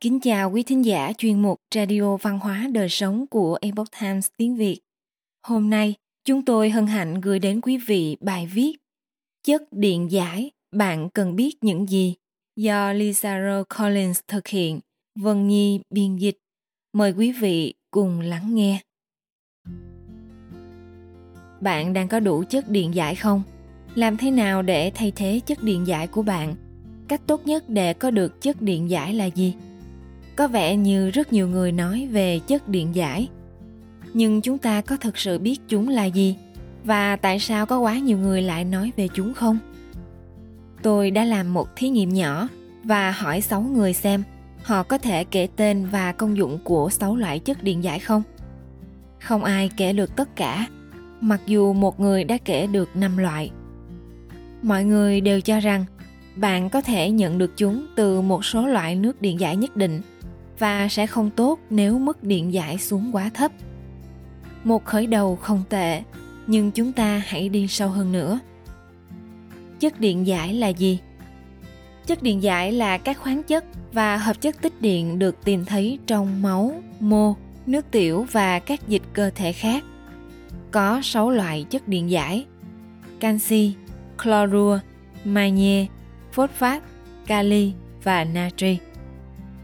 Kính chào quý thính giả chuyên mục Radio Văn hóa Đời Sống của Epoch Times tiếng Việt. Hôm nay, chúng tôi hân hạnh gửi đến quý vị bài viết Chất điện giải, bạn cần biết những gì? Do Lisa Collins thực hiện, Vân Nhi biên dịch. Mời quý vị cùng lắng nghe. Bạn đang có đủ chất điện giải không? Làm thế nào để thay thế chất điện giải của bạn? Cách tốt nhất để có được chất điện giải là gì? Có vẻ như rất nhiều người nói về chất điện giải nhưng chúng ta có thực sự biết chúng là gì và tại sao có quá nhiều người lại nói về chúng không tôi đã làm một thí nghiệm nhỏ và hỏi 6 người xem họ có thể kể tên và công dụng của 6 loại chất điện giải không? Không ai kể được tất cả, mặc dù một người đã kể được 5 loại. Mọi người đều cho rằng bạn có thể nhận được chúng từ một số loại nước điện giải nhất định và sẽ không tốt nếu mức điện giải xuống quá thấp. Một khởi đầu không tệ, nhưng chúng ta hãy đi sâu hơn nữa. Chất điện giải là gì? Chất điện giải là các khoáng chất và hợp chất tích điện được tìm thấy trong máu, mô, nước tiểu và các dịch cơ thể khác. Có 6 loại chất điện giải: canxi, chlorua, magie, phosphat, kali và natri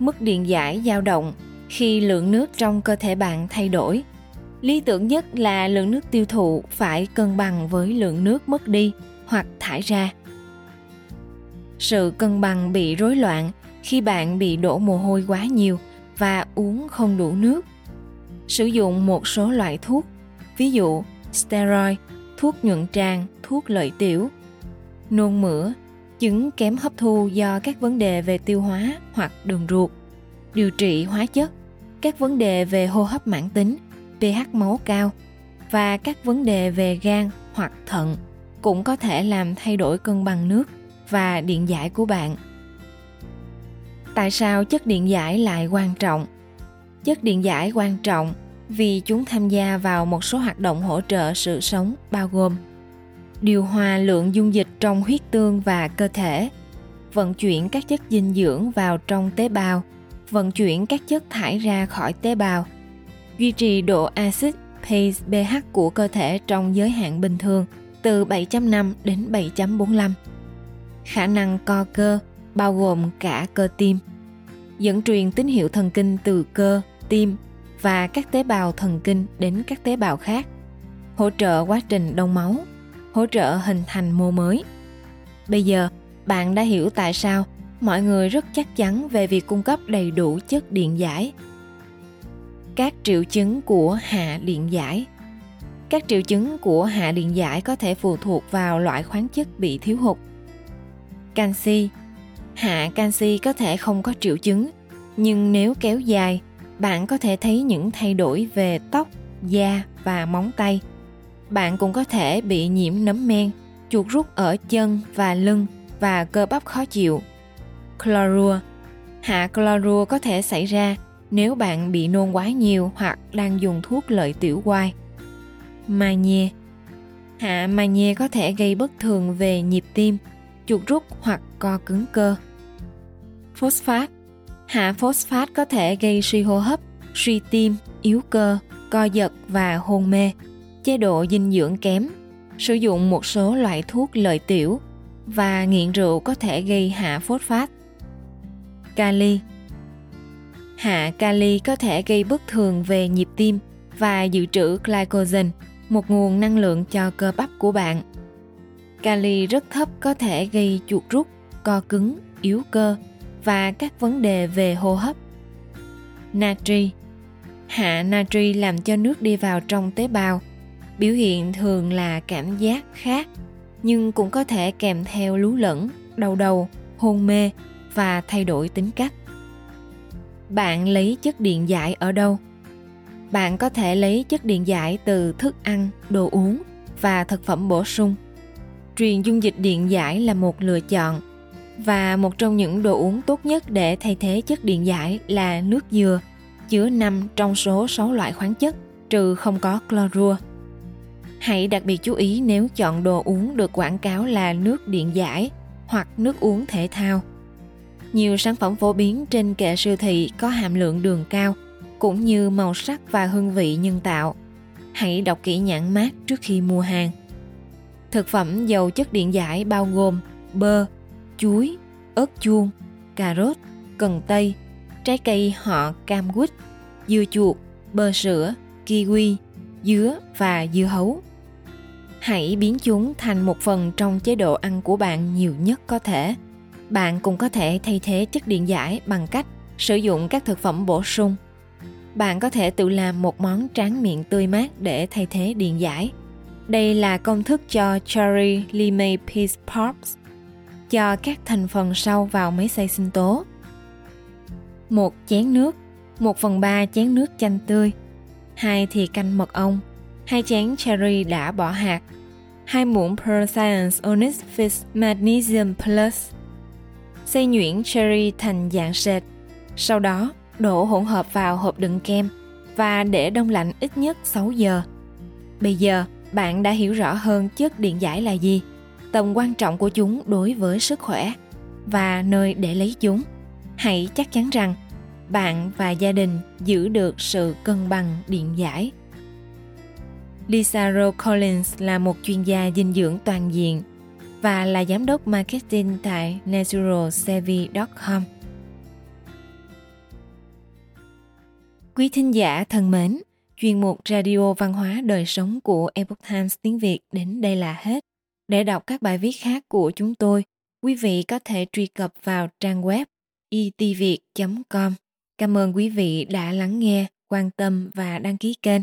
mức điện giải dao động khi lượng nước trong cơ thể bạn thay đổi. Lý tưởng nhất là lượng nước tiêu thụ phải cân bằng với lượng nước mất đi hoặc thải ra. Sự cân bằng bị rối loạn khi bạn bị đổ mồ hôi quá nhiều và uống không đủ nước. Sử dụng một số loại thuốc, ví dụ steroid, thuốc nhuận tràng, thuốc lợi tiểu, nôn mửa, chứng kém hấp thu do các vấn đề về tiêu hóa hoặc đường ruột, điều trị hóa chất, các vấn đề về hô hấp mãn tính, pH máu cao và các vấn đề về gan hoặc thận cũng có thể làm thay đổi cân bằng nước và điện giải của bạn. Tại sao chất điện giải lại quan trọng? Chất điện giải quan trọng vì chúng tham gia vào một số hoạt động hỗ trợ sự sống bao gồm điều hòa lượng dung dịch trong huyết tương và cơ thể, vận chuyển các chất dinh dưỡng vào trong tế bào, vận chuyển các chất thải ra khỏi tế bào, duy trì độ axit pH của cơ thể trong giới hạn bình thường từ 7.5 đến 7.45. Khả năng co cơ bao gồm cả cơ tim, dẫn truyền tín hiệu thần kinh từ cơ, tim và các tế bào thần kinh đến các tế bào khác, hỗ trợ quá trình đông máu hỗ trợ hình thành mô mới. Bây giờ, bạn đã hiểu tại sao mọi người rất chắc chắn về việc cung cấp đầy đủ chất điện giải. Các triệu chứng của hạ điện giải Các triệu chứng của hạ điện giải có thể phụ thuộc vào loại khoáng chất bị thiếu hụt. Canxi Hạ canxi có thể không có triệu chứng, nhưng nếu kéo dài, bạn có thể thấy những thay đổi về tóc, da và móng tay – bạn cũng có thể bị nhiễm nấm men, chuột rút ở chân và lưng và cơ bắp khó chịu. Chlorua Hạ chlorua có thể xảy ra nếu bạn bị nôn quá nhiều hoặc đang dùng thuốc lợi tiểu quai. Magie Hạ magie có thể gây bất thường về nhịp tim, chuột rút hoặc co cứng cơ. Phosphat Hạ phosphat có thể gây suy hô hấp, suy tim, yếu cơ, co giật và hôn mê chế độ dinh dưỡng kém, sử dụng một số loại thuốc lợi tiểu và nghiện rượu có thể gây hạ phốt phát. Kali Hạ kali có thể gây bất thường về nhịp tim và dự trữ glycogen, một nguồn năng lượng cho cơ bắp của bạn. Kali rất thấp có thể gây chuột rút, co cứng, yếu cơ và các vấn đề về hô hấp. Natri Hạ natri làm cho nước đi vào trong tế bào biểu hiện thường là cảm giác khác, nhưng cũng có thể kèm theo lú lẫn, đau đầu, hôn mê và thay đổi tính cách. Bạn lấy chất điện giải ở đâu? Bạn có thể lấy chất điện giải từ thức ăn, đồ uống và thực phẩm bổ sung. Truyền dung dịch điện giải là một lựa chọn và một trong những đồ uống tốt nhất để thay thế chất điện giải là nước dừa, chứa 5 trong số 6 loại khoáng chất, trừ không có chlorua. Hãy đặc biệt chú ý nếu chọn đồ uống được quảng cáo là nước điện giải hoặc nước uống thể thao. Nhiều sản phẩm phổ biến trên kệ siêu thị có hàm lượng đường cao, cũng như màu sắc và hương vị nhân tạo. Hãy đọc kỹ nhãn mát trước khi mua hàng. Thực phẩm giàu chất điện giải bao gồm bơ, chuối, ớt chuông, cà rốt, cần tây, trái cây họ cam quýt, dưa chuột, bơ sữa, kiwi, dứa và dưa hấu. Hãy biến chúng thành một phần trong chế độ ăn của bạn nhiều nhất có thể. Bạn cũng có thể thay thế chất điện giải bằng cách sử dụng các thực phẩm bổ sung. Bạn có thể tự làm một món tráng miệng tươi mát để thay thế điện giải. Đây là công thức cho Cherry Lime Peace Pops. Cho các thành phần sau vào máy xay sinh tố. Một chén nước, 1 phần 3 chén nước chanh tươi, 2 thìa canh mật ong, 2 chén cherry đã bỏ hạt, 2 muỗng Pearl Science Onyx Fish Magnesium Plus. xây nhuyễn cherry thành dạng sệt. Sau đó, đổ hỗn hợp vào hộp đựng kem và để đông lạnh ít nhất 6 giờ. Bây giờ, bạn đã hiểu rõ hơn chất điện giải là gì, tầm quan trọng của chúng đối với sức khỏe và nơi để lấy chúng. Hãy chắc chắn rằng bạn và gia đình giữ được sự cân bằng điện giải. Lisa Rowe Collins là một chuyên gia dinh dưỡng toàn diện và là giám đốc marketing tại naturalsevi.com. Quý thính giả thân mến, chuyên mục Radio Văn hóa Đời Sống của Epoch Times tiếng Việt đến đây là hết. Để đọc các bài viết khác của chúng tôi, quý vị có thể truy cập vào trang web e itviet.com. Cảm ơn quý vị đã lắng nghe, quan tâm và đăng ký kênh.